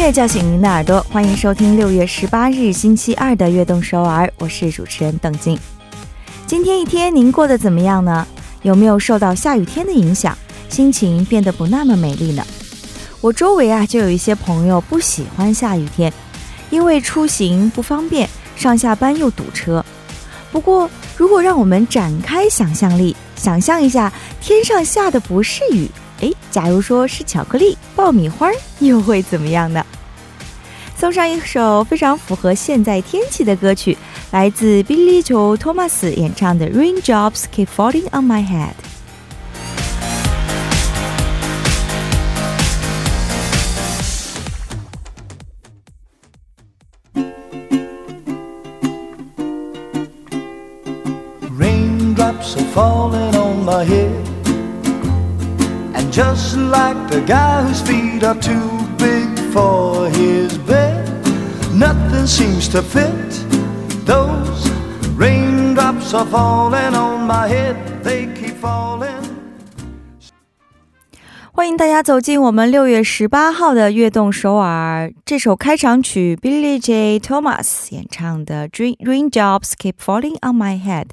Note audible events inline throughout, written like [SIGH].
乐叫醒您的耳朵，欢迎收听六月十八日星期二的《悦动首尔》，我是主持人邓静。今天一天您过得怎么样呢？有没有受到下雨天的影响，心情变得不那么美丽呢？我周围啊，就有一些朋友不喜欢下雨天，因为出行不方便，上下班又堵车。不过，如果让我们展开想象力，想象一下天上下的不是雨。哎，假如说是巧克力、爆米花，又会怎么样呢？送上一首非常符合现在天气的歌曲，来自 Billy Joel Thomas 演唱的《Raindrops Keep Falling on My Head》。Raindrops are falling on my head Just like the guy whose feet are too big for his bed, nothing seems to fit. Those raindrops are falling on my head, they 迎大家走进我们六月十八号的《悦动首尔》。这首开场曲，Billy J. Thomas 演唱的《Raindrops Keep Falling on My Head》，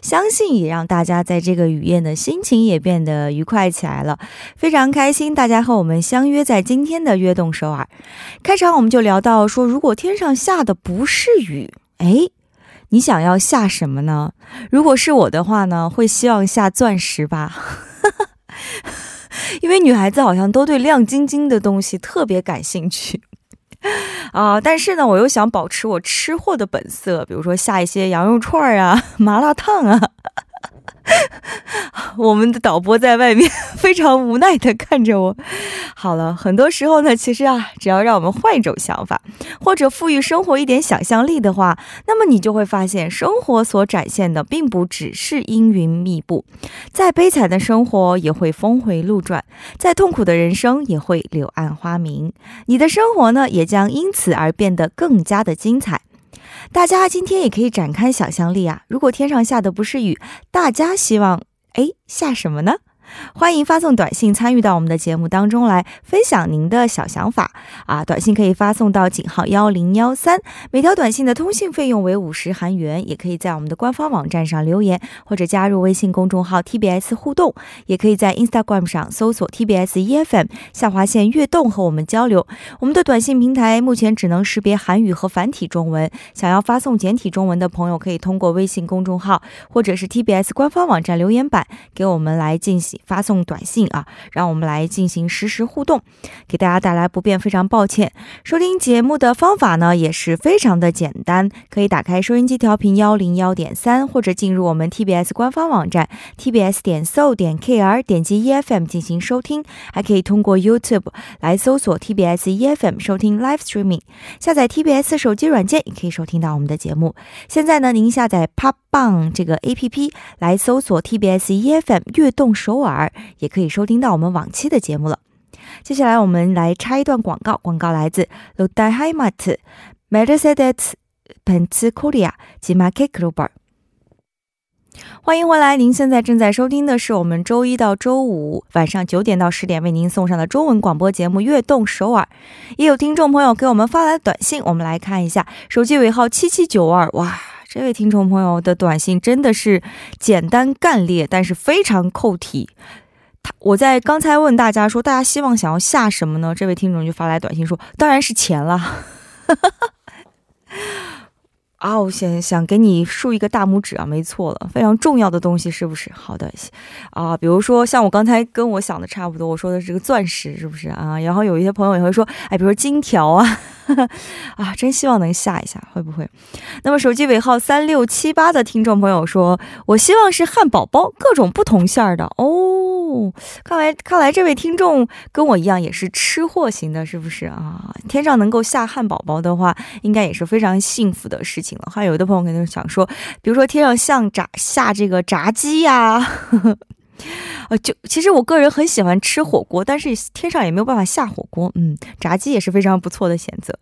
相信也让大家在这个雨夜的心情也变得愉快起来了。非常开心，大家和我们相约在今天的《悦动首尔》。开场我们就聊到说，如果天上下的不是雨，哎，你想要下什么呢？如果是我的话呢，会希望下钻石吧。因为女孩子好像都对亮晶晶的东西特别感兴趣啊，但是呢，我又想保持我吃货的本色，比如说下一些羊肉串啊、麻辣烫啊。[LAUGHS] 我们的导播在外面非常无奈的看着我。好了，很多时候呢，其实啊，只要让我们换一种想法，或者赋予生活一点想象力的话，那么你就会发现，生活所展现的并不只是阴云密布，再悲惨的生活也会峰回路转，再痛苦的人生也会柳暗花明。你的生活呢，也将因此而变得更加的精彩。大家今天也可以展开想象力啊！如果天上下的不是雨，大家希望哎下什么呢？欢迎发送短信参与到我们的节目当中来，分享您的小想法啊！短信可以发送到井号幺零幺三，每条短信的通信费用为五十韩元。也可以在我们的官方网站上留言，或者加入微信公众号 TBS 互动，也可以在 Instagram 上搜索 TBS EFM 下划线悦动和我们交流。我们的短信平台目前只能识别韩语和繁体中文，想要发送简体中文的朋友，可以通过微信公众号或者是 TBS 官方网站留言板给我们来进行。发送短信啊，让我们来进行实时互动，给大家带来不便，非常抱歉。收听节目的方法呢也是非常的简单，可以打开收音机调频幺零幺点三，或者进入我们 TBS 官方网站 tbs 点 so 点 kr，点击 EFM 进行收听，还可以通过 YouTube 来搜索 TBS EFM 收听 Live Streaming，下载 TBS 手机软件也可以收听到我们的节目。现在呢，您下载 Pop。棒这个 A P P 来搜索 T B S E F M 悦动首尔，耳也可以收听到我们往期的节目了。接下来我们来插一段广告，广告来自 Lodai Heimat Mercedes Benz Korea 及 Market Global。欢迎回来，您现在正在收听的是我们周一到周五晚上九点到十点为您送上的中文广播节目《悦动首尔》。也有听众朋友给我们发来的短信，我们来看一下，手机尾号七七九二，哇。这位听众朋友的短信真的是简单干练，但是非常扣题。他我在刚才问大家说，大家希望想要下什么呢？这位听众就发来短信说，当然是钱了。啊，[LAUGHS] 我想想给你竖一个大拇指啊，没错了，非常重要的东西是不是？好的，啊，比如说像我刚才跟我想的差不多，我说的是个钻石，是不是啊？然后有一些朋友也会说，哎，比如说金条啊，[LAUGHS] 啊，真希望能下一下，会不会？那么手机尾号三六七八的听众朋友说，我希望是汉堡包，各种不同馅儿的哦。看来看来这位听众跟我一样也是吃货型的，是不是啊？天上能够下汉堡包的话，应该也是非常幸福的事情。了，还有的朋友可能想说，比如说天上像炸下这个炸鸡呀，呃，就其实我个人很喜欢吃火锅，但是天上也没有办法下火锅。嗯，炸鸡也是非常不错的选择。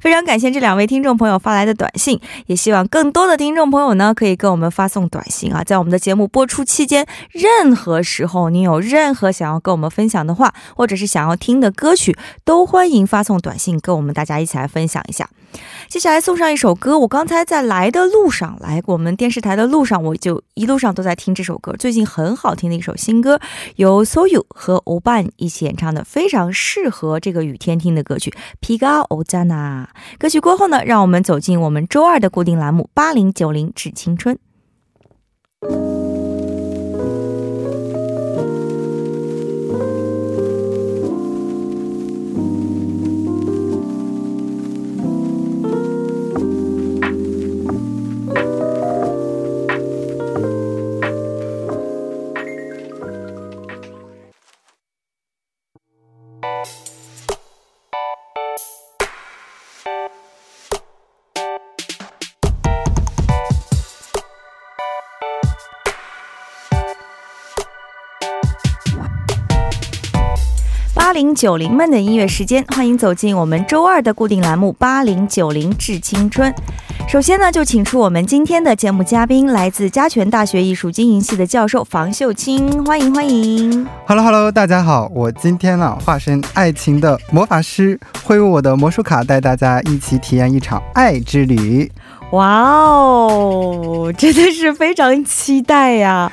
非常感谢这两位听众朋友发来的短信，也希望更多的听众朋友呢可以跟我们发送短信啊，在我们的节目播出期间，任何时候您有任何想要跟我们分享的话，或者是想要听的歌曲，都欢迎发送短信跟我们大家一起来分享一下。接下来送上一首歌，我刚才在来的路上，来我们电视台的路上，我就一路上都在听这首歌。最近很好听的一首新歌，由 Soyu 和欧巴一起演唱的，非常适合这个雨天听的歌曲《Piga o z a n a》。歌曲过后呢，让我们走进我们周二的固定栏目八零九零致青春。零九零们的音乐时间，欢迎走进我们周二的固定栏目八零九零致青春。首先呢，就请出我们今天的节目嘉宾，来自嘉泉大学艺术经营系的教授房秀清，欢迎欢迎。Hello Hello，大家好，我今天呢化身爱情的魔法师，挥舞我的魔术卡，带大家一起体验一场爱之旅。哇哦，真的是非常期待呀！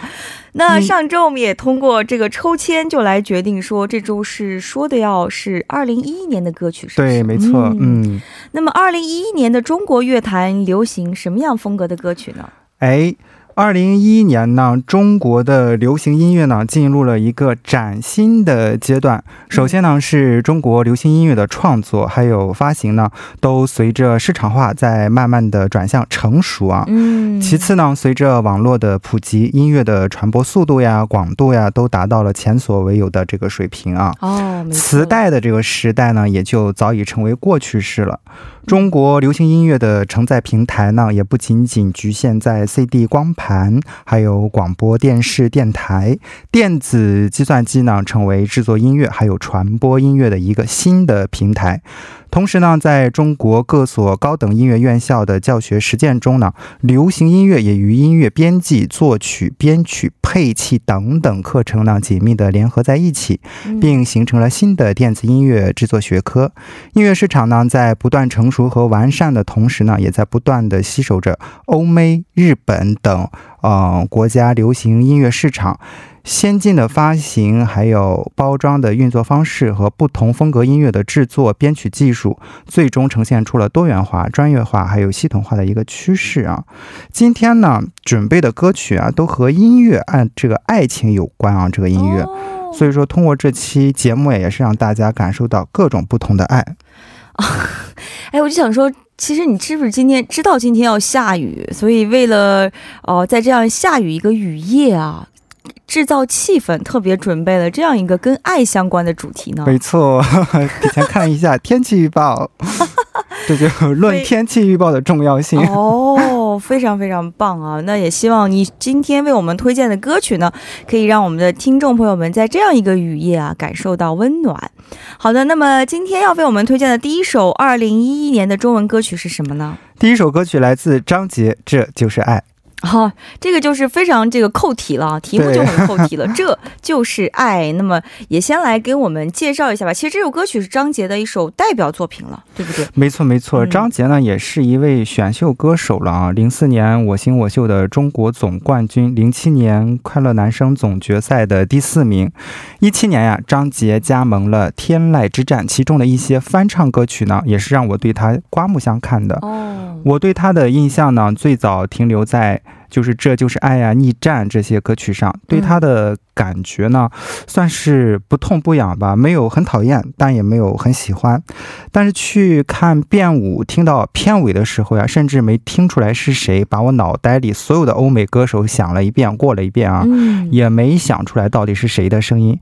那嗯上周我们也通过这个抽签，就来决定说这周是说的要是二零一一年的歌曲，是不是？对，没错，嗯，那么二零一一年的中国乐坛流行什么样风格的歌曲呢？哎。二零一一年呢，中国的流行音乐呢进入了一个崭新的阶段。首先呢，是中国流行音乐的创作还有发行呢，都随着市场化在慢慢的转向成熟啊。嗯，其次呢，随着网络的普及，音乐的传播速度呀、广度呀，都达到了前所未有的这个水平啊。哦，磁带的这个时代呢，也就早已成为过去式了。中国流行音乐的承载平台呢，也不仅仅局限在 CD 光盘，还有广播电视、电台、电子计算机呢，成为制作音乐还有传播音乐的一个新的平台。同时呢，在中国各所高等音乐院校的教学实践中呢，流行音乐也与音乐编辑、作曲、编曲、配器等等课程呢紧密的联合在一起，并形成了新的电子音乐制作学科。音乐市场呢，在不断成熟和完善的同时呢，也在不断的吸收着欧美、日本等呃国家流行音乐市场。先进的发行，还有包装的运作方式和不同风格音乐的制作、编曲技术，最终呈现出了多元化、专业化还有系统化的一个趋势啊。今天呢，准备的歌曲啊，都和音乐按这个爱情有关啊，这个音乐。哦所以说，通过这期节目也是让大家感受到各种不同的爱。[LAUGHS] 哎，我就想说，其实你是不是今天知道今天要下雨，所以为了呃在这样下雨一个雨夜啊，制造气氛，特别准备了这样一个跟爱相关的主题呢？没错，提前看一下天气预报，[LAUGHS] 这就论天气预报的重要性。非常非常棒啊！那也希望你今天为我们推荐的歌曲呢，可以让我们的听众朋友们在这样一个雨夜啊，感受到温暖。好的，那么今天要为我们推荐的第一首二零一一年的中文歌曲是什么呢？第一首歌曲来自张杰，《这就是爱》。好、[LAUGHS] 这个就是非常这个扣题了，题目就很扣题了，[LAUGHS] 这就是爱。那么也先来给我们介绍一下吧。其实这首歌曲是张杰的一首代表作品了，对不对？没错，没错，嗯张杰呢也是一位选秀歌手了啊。零四年《我型我秀》的中国总冠军，零七年快乐男声总决赛的第四名，一七年呀，张杰加盟了《天籁之战》，其中的一些翻唱歌曲呢，也是让我对他刮目相看的。哦，我对他的印象呢，最早停留在就是《这就是爱》呀、《逆战》这些歌曲上。对他的感觉呢，算是不痛不痒吧，没有很讨厌，但也没有很喜欢。但是去看变舞，听到片尾的时候呀，甚至没听出来是谁，把我脑袋里所有的欧美歌手想了一遍，过了一遍啊，嗯，也没想出来到底是谁的声音。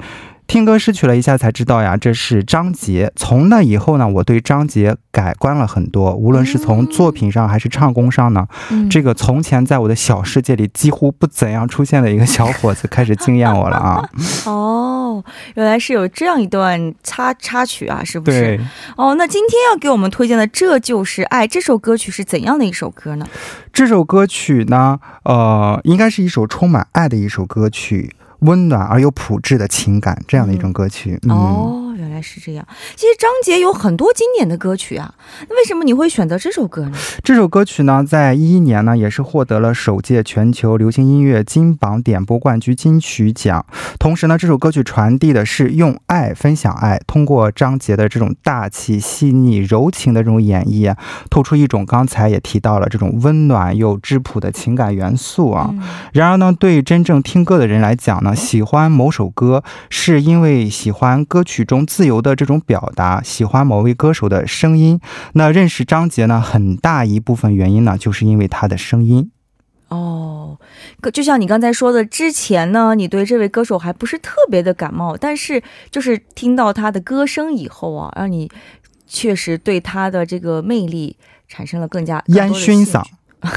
听歌识曲了一下才知道呀，这是张杰。从那以后呢，我对张杰改观了很多，无论是从作品上还是唱功上呢，嗯这个从前在我的小世界里几乎不怎样出现的一个小伙子，开始惊艳我了啊！[LAUGHS] 哦，原来是有这样一段插插曲啊，是不是？哦，那今天要给我们推荐的《这就是爱》这首歌曲是怎样的一首歌呢？这首歌曲呢，呃，应该是一首充满爱的一首歌曲，温暖而又朴质的情感这样的一种歌曲。嗯，哦，原来是这样。其实张杰有很多经典的歌曲啊，那为什么你会选择这首歌呢？这首歌曲呢，在一一年呢，也是获得了首届全球流行音乐金榜点播冠军金曲奖。同时呢，这首歌曲传递的是用爱分享爱，通过张杰的这种大气、细腻、柔情的这种演绎啊，透出一种刚才也提到了这种温暖又质朴的情感元素啊。嗯然而呢，对真正听歌的人来讲呢，喜欢某首歌是因为喜欢歌曲中自由的这种表达，喜欢某位歌手的声音。那认识张杰呢，很大一部分原因呢，就是因为他的声音。哦，就像你刚才说的，之前呢，你对这位歌手还不是特别的感冒，但是就是听到他的歌声以后啊，让你确实对他的这个魅力产生了更加烟熏嗓 [LAUGHS]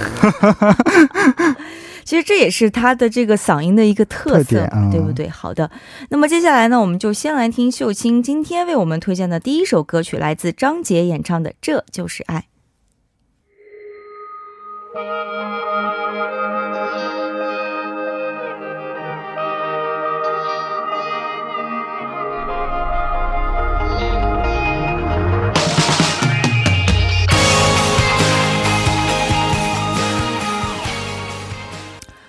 其实这也是他的这个嗓音的一个特色对不对？好的，那么接下来呢，我们就先来听秀清今天为我们推荐的第一首歌曲，来自张杰演唱的《这就是爱》。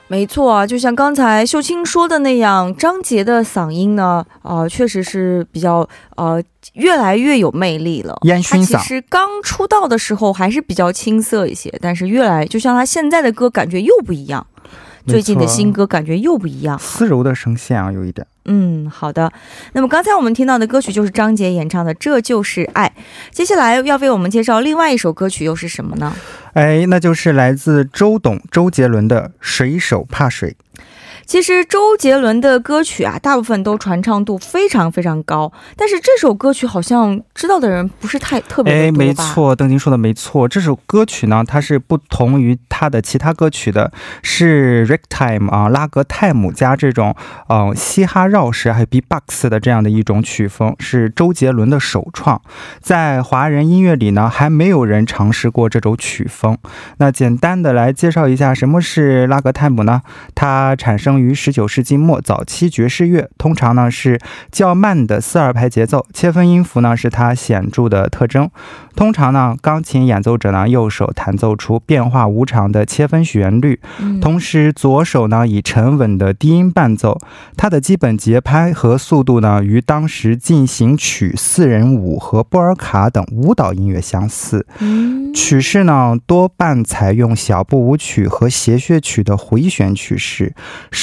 没错啊，就像刚才秀清说的那样，张杰的嗓音呢，呃，确实是比较呃越来越有魅力了。烟熏嗓他其实刚出道的时候还是比较青涩一些，但是越来就像他现在的歌感觉又不一样，最近的新歌感觉又不一样。丝柔的声线啊，有一点。嗯，好的。那么刚才我们听到的歌曲就是张杰演唱的《这就是爱》，接下来要为我们介绍另外一首歌曲又是什么呢？哎，那就是来自周董、周杰伦的《水手怕水》。其实周杰伦的歌曲啊，大部分都传唱度非常非常高，但是这首歌曲好像知道的人不是太特别哎，的多吧？没错，邓晶说的没错。这首歌曲呢，它是不同于他的其他歌曲的，是 ragtime 啊，拉格泰姆加这种呃嘻哈绕舌还有 B-box 的这样的一种曲风，是周杰伦的首创。在华人音乐里呢，还没有人尝试过这种曲风。那简单的来介绍一下，什么是拉格泰姆呢？它产生于十九世纪末早期爵士乐，通常呢是较慢的四二拍节奏，切分音符呢是它显著的特征。通常呢，钢琴演奏者呢右手弹奏出变化无常的切分旋律，嗯同时左手呢以沉稳的低音伴奏。它的基本节拍和速度呢与当时进行曲、四人舞和波尔卡等舞蹈音乐相似。嗯曲式呢多半采用小步舞曲和谐谑曲的回旋曲式，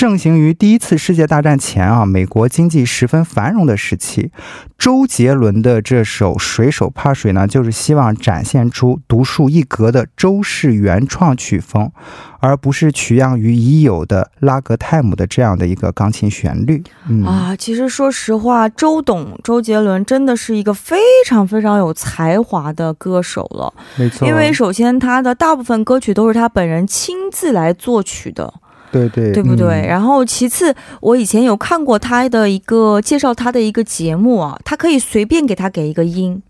盛行于第一次世界大战前啊，美国经济十分繁荣的时期。周杰伦的这首《水手怕水》呢，就是希望展现出独树一格的周氏原创曲风，而不是取样于已有的拉格泰姆的这样的一个钢琴旋律。嗯，啊，其实说实话，周董周杰伦真的是一个非常非常有才华的歌手了。没错，因为首先他的大部分歌曲都是他本人亲自来作曲的，对对对。不对？嗯。然后其次，我以前有看过他的一个介绍他的一个节目啊，他可以随便给他给一个音。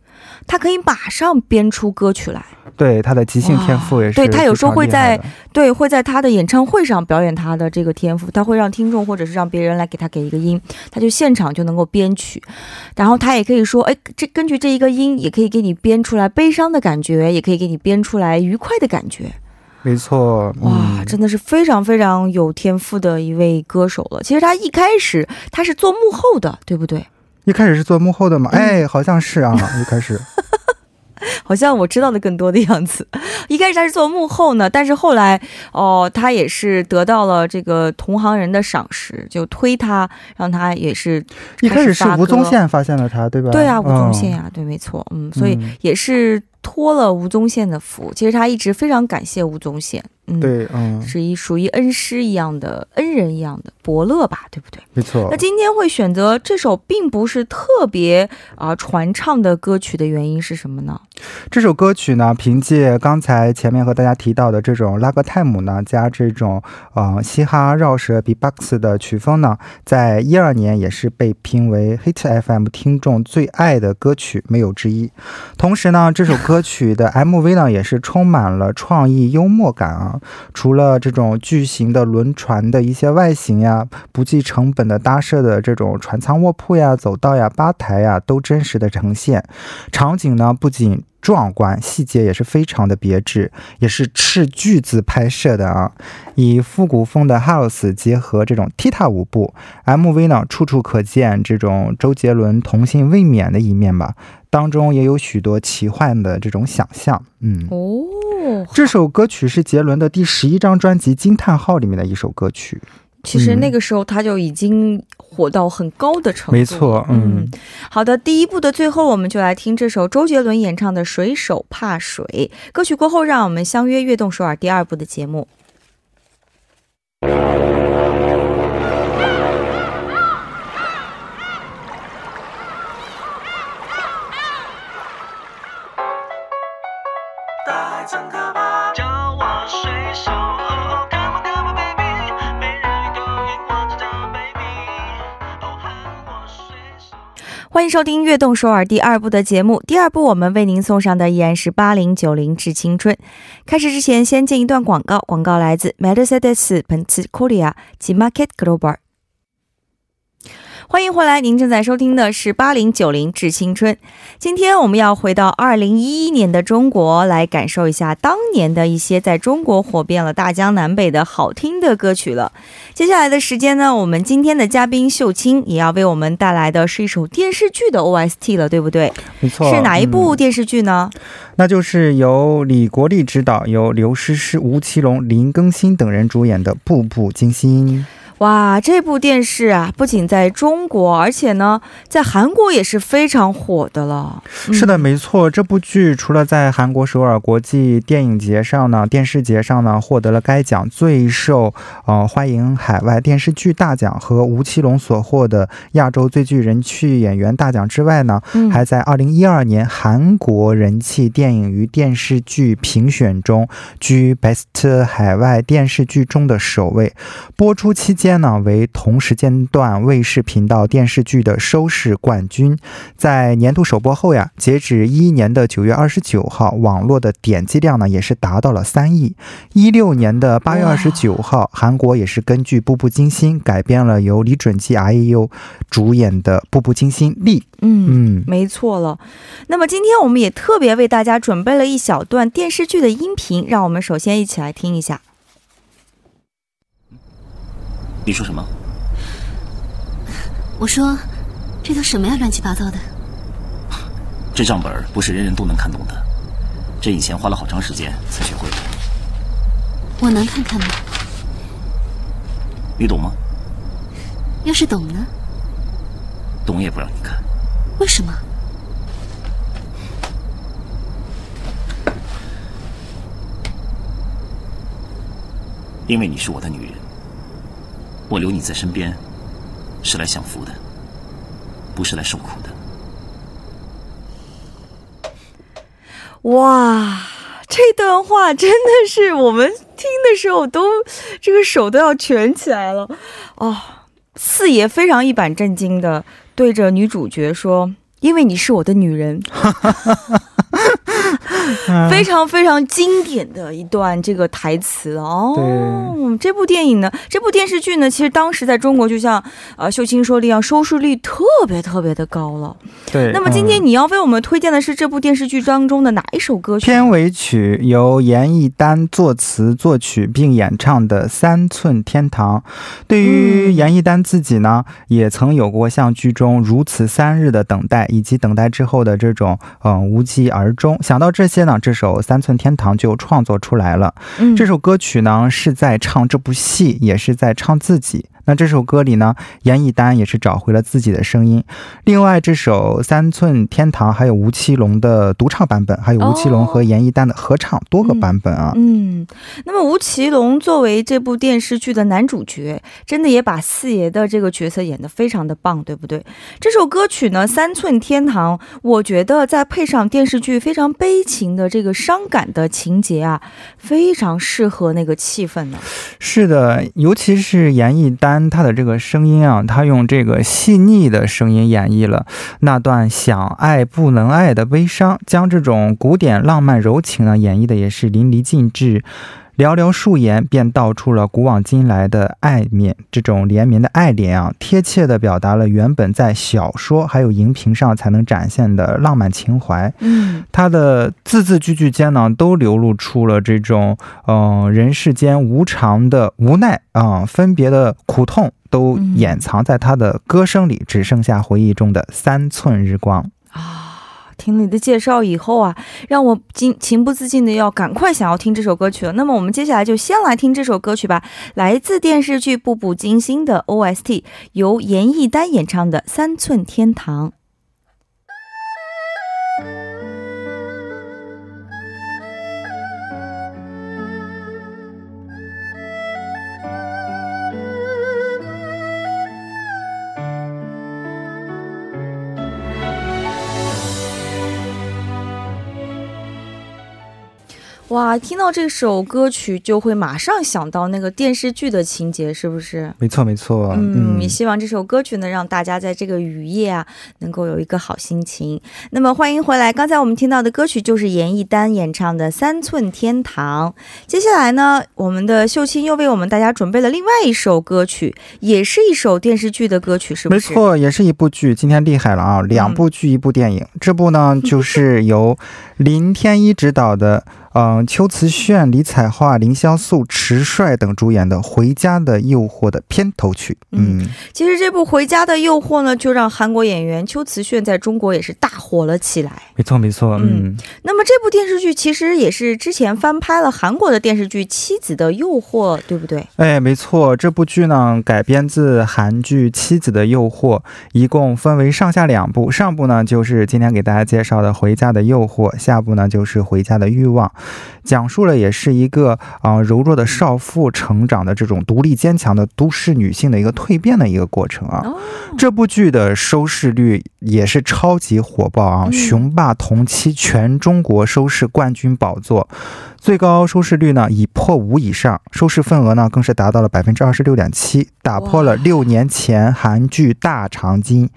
他可以马上编出歌曲来，对他的即兴天赋也是对他有时候会在对，会在他的演唱会上表演他的这个天赋，他会让听众或者是让别人来给他给一个音，他就现场就能够编曲，然后他也可以说，哎，这根据这一个音，也可以给你编出来悲伤的感觉，也可以给你编出来愉快的感觉，没错，哇，嗯真的是非常非常有天赋的一位歌手了。其实他一开始他是做幕后的，对不对？一开始是做幕后的嘛？嗯哎，好像是啊，一开始。[LAUGHS] 好像我知道的更多的样子。一开始他是做幕后呢，但是后来哦，他也是得到了这个同行人的赏识，就推他，让他也是一开始是吴宗宪发现了他，对吧？对啊，吴宗嗯宪呀、对，没错，嗯，所以嗯也是托了吴宗宪的福，其实他一直非常感谢吴宗宪。嗯，，对，嗯，是一属于恩师一样的恩人一样的伯乐吧，对不对？没错那。今天会选择这首并不是特别啊、传唱的歌曲的原因是什么呢？这首歌曲呢，凭借刚才前面和大家提到的这种拉格泰姆呢，加这种呃嘻哈绕舌 B-box 的曲风呢，在一二年也是被评为 Hit FM 听众最爱的歌曲，没有之一。同时呢，这首歌曲的 [LAUGHS] MV 呢，也是充满了创意幽默感啊。除了这种巨型的轮船的一些外形呀，不计成本的搭设的这种船舱卧铺呀、走道呀、吧台呀，都真实的呈现。场景呢不仅壮观，细节也是非常的别致，也是斥巨资拍摄的啊。以复古风的 house 结合这种踢踏舞步，MV 呢处处可见这种周杰伦童心未泯的一面吧。当中也有许多奇幻的这种想象，嗯。哦，这首歌曲是杰伦的第十一张专辑《惊叹号》里面的一首歌曲。其实那个时候他就已经火到很高的程度。没错，嗯，好的，第一部的最后，我们就来听这首周杰伦演唱的《水手怕水》歌曲。过后，让我们相约《悦动首尔》第二部的节目。欢迎收听《悦动首尔》第二部的节目。第二部我们为您送上的依然是八零九零致青春。开始之前，先进一段广告。广告来自 Mercedes Benz Korea 及 Market Global。欢迎回来，您正在收听的是八零九零致青春。今天我们要回到二零一一年的中国，来感受一下当年的一些在中国火遍了大江南北的好听的歌曲了。接下来的时间呢，我们今天的嘉宾秀清也要为我们带来的是一首电视剧的 OST 了，对不对？没错。是哪一部嗯电视剧呢？那就是由李国立执导，由刘诗诗、吴奇隆、林更新等人主演的《步步惊心》。哇，这部电视啊，不仅在中国，而且呢，在韩国也是非常火的了。嗯是的，没错。这部剧除了在韩国首尔国际电影节上呢、电视节上呢获得了该奖最受呃欢迎海外电视剧大奖和吴奇隆所获的亚洲最具人气演员大奖之外呢，嗯还在2012年韩国人气电影与电视剧评选中居 Best 海外电视剧中的首位。播出期间呢，为同时间段卫视频道电视剧的收视冠军。在年度首播后呀，截止一一年的九月二十九号，网络的点击量呢也是达到了三亿。一六年的八月二十九号，韩国也是根据《步步惊心》改编了由李准基、IU 主演的《步步惊心力》。嗯。嗯，没错了，那么今天我们也特别为大家准备了一小段电视剧的音频，让我们首先一起来听一下。你说什么？我说，这都什么呀，乱七八糟的。这账本不是人人都能看懂的，这以前花了好长时间才学会的。我能看看吗？你懂吗？要是懂呢？懂也不让你看。为什么？因为你是我的女人，我留你在身边，是来享福的，不是来受苦的。哇，这段话真的是我们听的时候都这个手都要蜷起来了哦。四爷非常一板正经的对着女主角说：“因为你是我的女人。” [LAUGHS] 非常非常经典的一段这个台词哦。这部电影呢，这部电视剧呢，其实当时在中国就像呃秀清说的一样，收视率特别特别的高了。对。那么今天嗯你要为我们推荐的是这部电视剧当中的哪一首歌曲？片尾曲由严艺丹作词作曲并演唱的《三寸天堂》。对于嗯严艺丹自己呢，也曾有过像剧中如此三日的等待，以及等待之后的这种嗯、呃无疾而终。想到这些呢，这首《三寸天堂》就创作出来了。嗯这首歌曲呢是在唱这部戏，也是在唱自己。那这首歌里呢，严艺丹也是找回了自己的声音。另外，这首《三寸天堂》还有吴奇隆的独唱版本，还有吴奇隆和严艺丹的合唱多个版本啊。嗯，那么吴奇隆作为这部电视剧的男主角，真的也把四爷的这个角色演得非常的棒，对不对？这首歌曲呢，《三寸天堂》，我觉得再配上电视剧非常悲情的这个伤感的情节啊，非常适合那个气氛呢。是的，尤其是严艺丹，他的这个声音啊，他用这个细腻的声音演绎了那段想爱不能爱的悲伤，将这种古典浪漫柔情呢演绎的也是淋漓尽致。寥寥数言便道出了古往今来的爱恋，这种连绵的爱恋啊，贴切地表达了原本在小说还有荧屏上才能展现的浪漫情怀。嗯，他的字字句句间呢，都流露出了这种，嗯、人世间无常的无奈啊、分别的苦痛，都嗯掩藏在他的歌声里，只剩下回忆中的三寸日光。听你的介绍以后啊，让我情情不自禁的要赶快想要听这首歌曲了。那么我们接下来就先来听这首歌曲吧，来自电视剧《步步惊心》的 OST，由严艺丹演唱的《三寸天堂》。哇，听到这首歌曲就会马上想到那个电视剧的情节，是不是？没错，没错，嗯，也希望这首歌曲呢，让大家在这个雨夜啊，能够有一个好心情。那么欢迎回来，刚才我们听到的歌曲就是严艺丹演唱的《三寸天堂》。接下来呢，我们的秀清又为我们大家准备了另外一首歌曲，也是一首电视剧的歌曲，是不是？没错，也是一部剧。今天厉害了啊，两部剧一部电影。这部呢，就是由林天一执导的。嗯，秋瓷炫、李彩桦、凌潇肃、迟帅等主演的《回家的诱惑》的片头曲。嗯，其实这部《回家的诱惑》呢，就让韩国演员秋瓷炫在中国也是大火了起来。没错，没错。嗯，那么这部电视剧其实也是之前翻拍了韩国的电视剧《妻子的诱惑》，对不对？哎，没错，这部剧呢改编自韩剧《妻子的诱惑》，一共分为上下两部。上部呢就是今天给大家介绍的《回家的诱惑》，下部呢就是《回家的欲望》。讲述了也是一个啊、呃、柔弱的少妇成长的这种独立坚强的都市女性的一个蜕变的一个过程啊。哦。这部剧的收视率也是超级火爆啊，嗯。雄霸同期全中国收视冠军宝座，最高收视率呢已破五以上，收视份额呢更是达到了百分之二十六点七，打破了六年前韩剧大长今，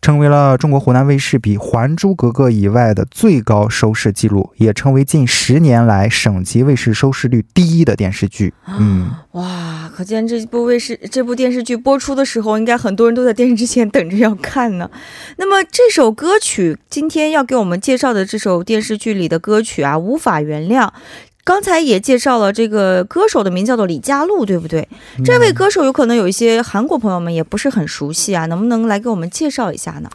成为了中国湖南卫视比《还珠格格》以外的最高收视记录，也成为近十年来省级卫视收视率第一的电视剧。嗯，哇，可见这部卫视这部电视剧播出的时候，应该很多人都在电视机前等着要看呢。那么这首歌曲，今天要给我们介绍的这首电视剧里的歌曲啊，《无法原谅》。刚才也介绍了这个歌手的名叫做李佳璐，对不对？这位歌手有可能有一些韩国朋友们也不是很熟悉啊，能不能来给我们介绍一下呢？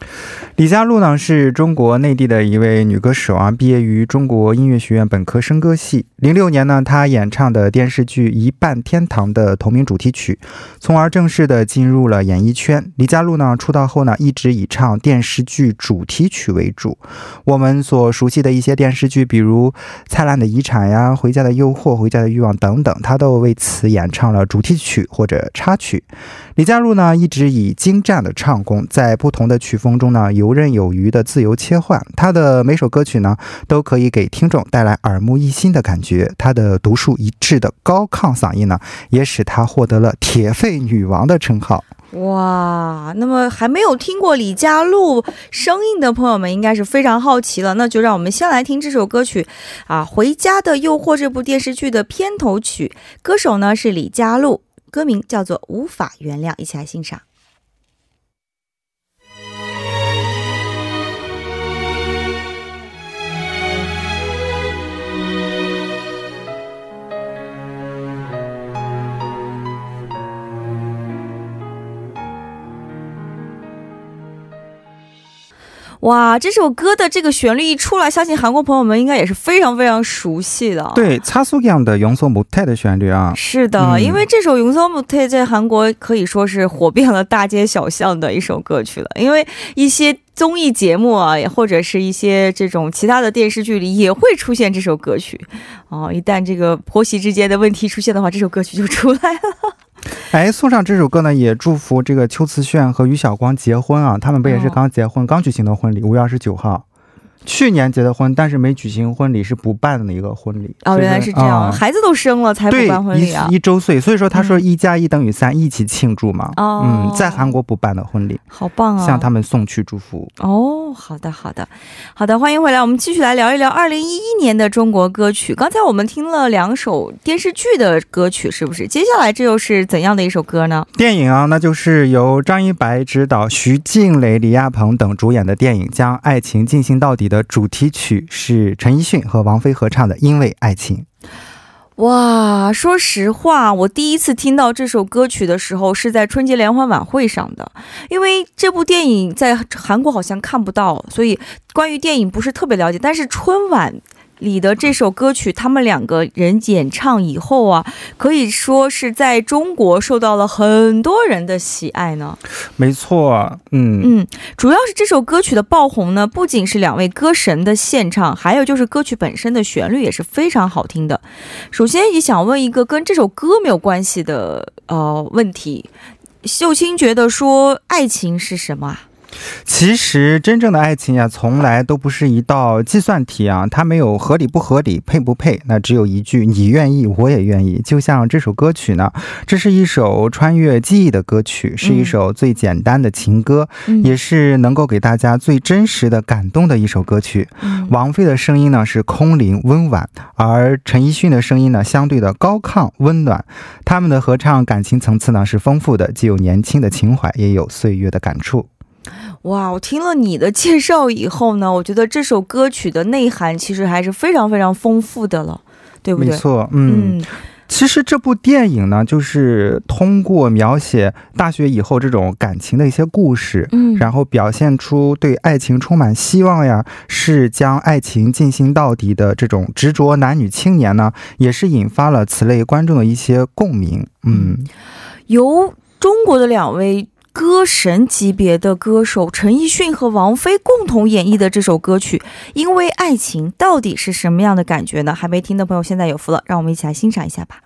李佳璐呢是中国内地的一位女歌手啊，毕业于中国音乐学院本科声歌系。零六年呢，她演唱的电视剧《一半天堂》的同名主题曲，从而正式的进入了演艺圈。李佳璐呢出道后呢，一直以唱电视剧主题曲为主。我们所熟悉的一些电视剧，比如《灿烂的遗产》呀、《回家的诱惑》《回家的欲望》等等，他都为此演唱了主题曲或者插曲。李佳璐呢，一直以精湛的唱功，在不同的曲风中呢，游刃有余的自由切换。她的每首歌曲呢，都可以给听众带来耳目一新的感觉。她的独树一帜的高亢嗓音呢，也使她获得了“铁肺女王”的称号。哇，那么还没有听过李佳璐声音的朋友们，应该是非常好奇了。那就让我们先来听这首歌曲啊，《回家的诱惑》这部电视剧的片头曲，歌手呢是李佳璐，歌名叫做《无法原谅》，一起来欣赏。哇，这首歌的这个旋律一出来，相信韩国朋友们应该也是非常非常熟悉的。对，擦苏样的《용서못해》的旋律啊。是的，因为这首《용서못해》在韩国可以说是火遍了大街小巷的一首歌曲了，因为一些。综艺节目啊，或者是一些这种其他的电视剧里也会出现这首歌曲，哦，一旦这个婆媳之间的问题出现的话，这首歌曲就出来了。哎，送上这首歌呢，也祝福这个邱瓷炫和于晓光结婚啊，他们不也是哦刚结婚、刚举行的婚礼，五月二十九号。去年结的婚，但是没举行婚礼，是补办的一个婚礼。哦，原来是这样，啊孩子都生了才补办婚礼啊一，一周岁，所以说他说嗯一加一等于三，一起庆祝嘛。哦嗯，在韩国补办的婚礼，好棒啊！向他们送去祝福。哦，好的，好的，好的，欢迎回来，我们继续来聊一聊二零一一年的中国歌曲。刚才我们听了两首电视剧的歌曲，是不是？接下来这又是怎样的一首歌呢？电影啊，那就是由张一白执导、徐静蕾、李亚鹏等主演的电影《将爱情进行到底》的主题曲是陈奕迅和王菲合唱的《因为爱情》。哇，说实话，我第一次听到这首歌曲的时候是在春节联欢晚会上的，因为这部电影在韩国好像看不到，所以关于电影不是特别了解。但是春晚里的这首歌曲，他们两个人演唱以后啊，可以说是在中国受到了很多人的喜爱呢。没错，嗯嗯，主要是这首歌曲的爆红呢，不仅是两位歌神的献唱，还有就是歌曲本身的旋律也是非常好听的。首先，也想问一个跟这首歌没有关系的呃问题，秀清觉得说爱情是什么啊？其实真正的爱情呀，从来都不是一道计算题啊，它没有合理不合理、配不配，那只有一句“你愿意，我也愿意”。就像这首歌曲呢，这是一首穿越记忆的歌曲，是一首最简单的情歌，嗯也是能够给大家最真实的感动的一首歌曲。嗯王菲的声音呢是空灵温婉，而陈奕迅的声音呢相对的高亢温暖。他们的合唱感情层次呢是丰富的，既有年轻的情怀，也有岁月的感触。哇，我听了你的介绍以后呢，我觉得这首歌曲的内涵其实还是非常非常丰富的了，对不对？没错，嗯。嗯其实这部电影呢，就是通过描写大学以后这种感情的一些故事，嗯，然后表现出对爱情充满希望呀，是将爱情进行到底的这种执着男女青年呢，也是引发了此类观众的一些共鸣。嗯，由中国的两位歌神级别的歌手陈奕迅和王菲共同演绎的这首歌曲《因为爱情》，到底是什么样的感觉呢？还没听的朋友现在有福了，让我们一起来欣赏一下吧。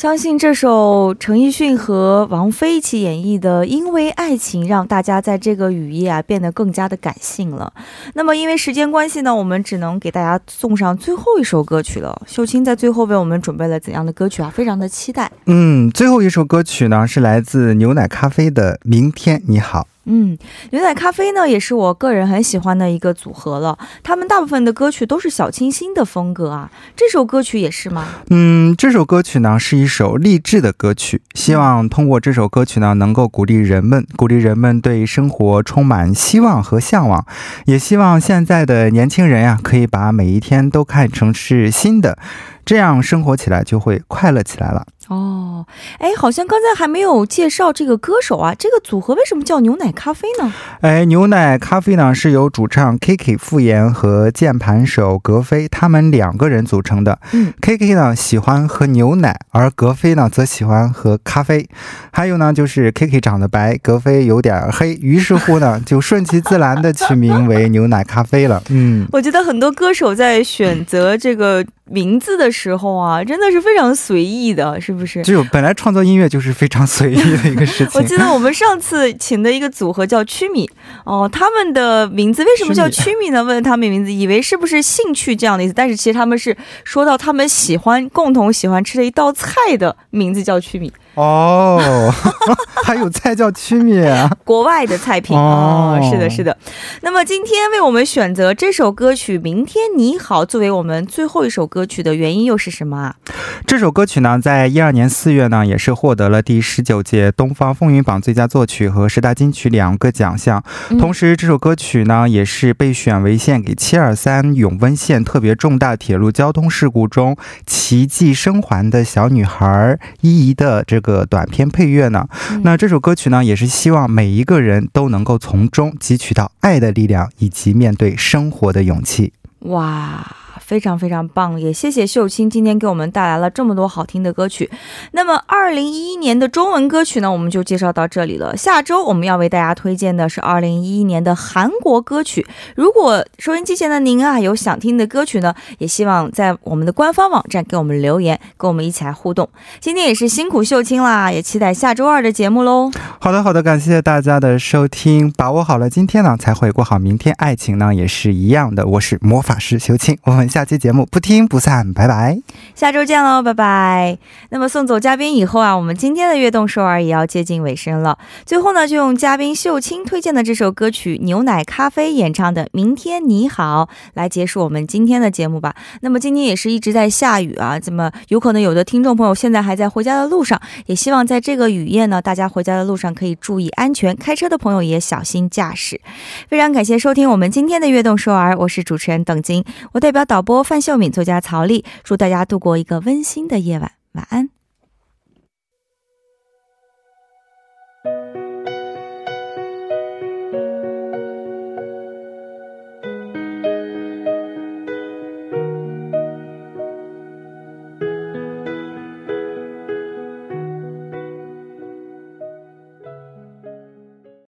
相信这首陈奕迅和王菲一起演绎的《因为爱情》，让大家在这个雨夜啊变得更加的感性了。那么因为时间关系呢，我们只能给大家送上最后一首歌曲了。秀清在最后为我们准备了怎样的歌曲啊？非常的期待。嗯，最后一首歌曲呢是来自牛奶咖啡的《明天你好》。嗯，牛奶咖啡呢，也是我个人很喜欢的一个组合了。他们大部分的歌曲都是小清新的风格啊，这首歌曲也是吗？嗯，这首歌曲呢是一首励志的歌曲，希望通过这首歌曲呢，能够鼓励人们，鼓励人们对生活充满希望和向往，也希望现在的年轻人呀、可以把每一天都看成是新的，这样生活起来就会快乐起来了。哦，哎，好像刚才还没有介绍这个歌手啊，这个组合为什么叫牛奶咖啡呢？哎，牛奶咖啡呢是由主唱 Kiki 傅岩和键盘手格飞他们两个人组成的。嗯，Kiki 呢喜欢喝牛奶，而格飞呢则喜欢喝咖啡。还有呢，就是 Kiki 长得白，格飞有点黑，于是乎呢就顺其自然的取名为牛奶咖啡了。嗯。我觉得很多歌手在选择这个名字的时候啊，真的是非常随意的，是不是？就本来创作音乐就是非常随意的一个事情。[LAUGHS] 我记得我们上次请的一个组合叫曲米，哦，他们的名字为什么叫曲米呢？问他们名字，以为是不是兴趣这样的意思，但是其实他们是说到他们喜欢共同喜欢吃的一道菜的名字叫曲米，哦，[LAUGHS] 还有菜叫曲米啊。国外的菜品哦哦，是的，是的。那么今天为我们选择这首歌曲《明天你好》作为我们最后一首歌歌曲的原因又是什么啊？这首歌曲呢，在一二年四月呢，也是获得了第十九届东方风云榜最佳作曲和十大金曲两个奖项。嗯同时，这首歌曲呢，也是被选为献给七二三永温县特别重大铁路交通事故中奇迹生还的小女孩依依的这个短片配乐呢。嗯那这首歌曲呢，也是希望每一个人都能够从中汲取到爱的力量，以及面对生活的勇气。哇，非常非常棒！也谢谢秀清今天给我们带来了这么多好听的歌曲。那么，二零一一年的中文歌曲呢，我们就介绍到这里了。下周我们要为大家推荐的是二零一一年的韩国歌曲。如果收音机前的您啊有想听的歌曲呢，也希望在我们的官方网站给我们留言，跟我们一起来互动。今天也是辛苦秀清啦，也期待下周二的节目喽。好的，好的，感谢大家的收听，把握好了今天呢，才会过好明天。爱情呢也是一样的，我是魔法师秀清，我们下下期节目不听不散，拜拜。下周见喽，拜拜。那么送走嘉宾以后啊，我们今天的悦动首尔也要接近尾声了。最后呢，就用嘉宾秀清推荐的这首歌曲《牛奶咖啡》演唱的《明天你好》来结束我们今天的节目吧。那么今天也是一直在下雨啊，怎么有可能有的听众朋友现在还在回家的路上，也希望在这个雨夜呢，大家回家的路上可以注意安全，开车的朋友也小心驾驶。非常感谢收听我们今天的悦动首尔，我是主持人邓晶，我代表导播播范秀敏、作家曹丽，祝大家度过一个温馨的夜晚，晚安。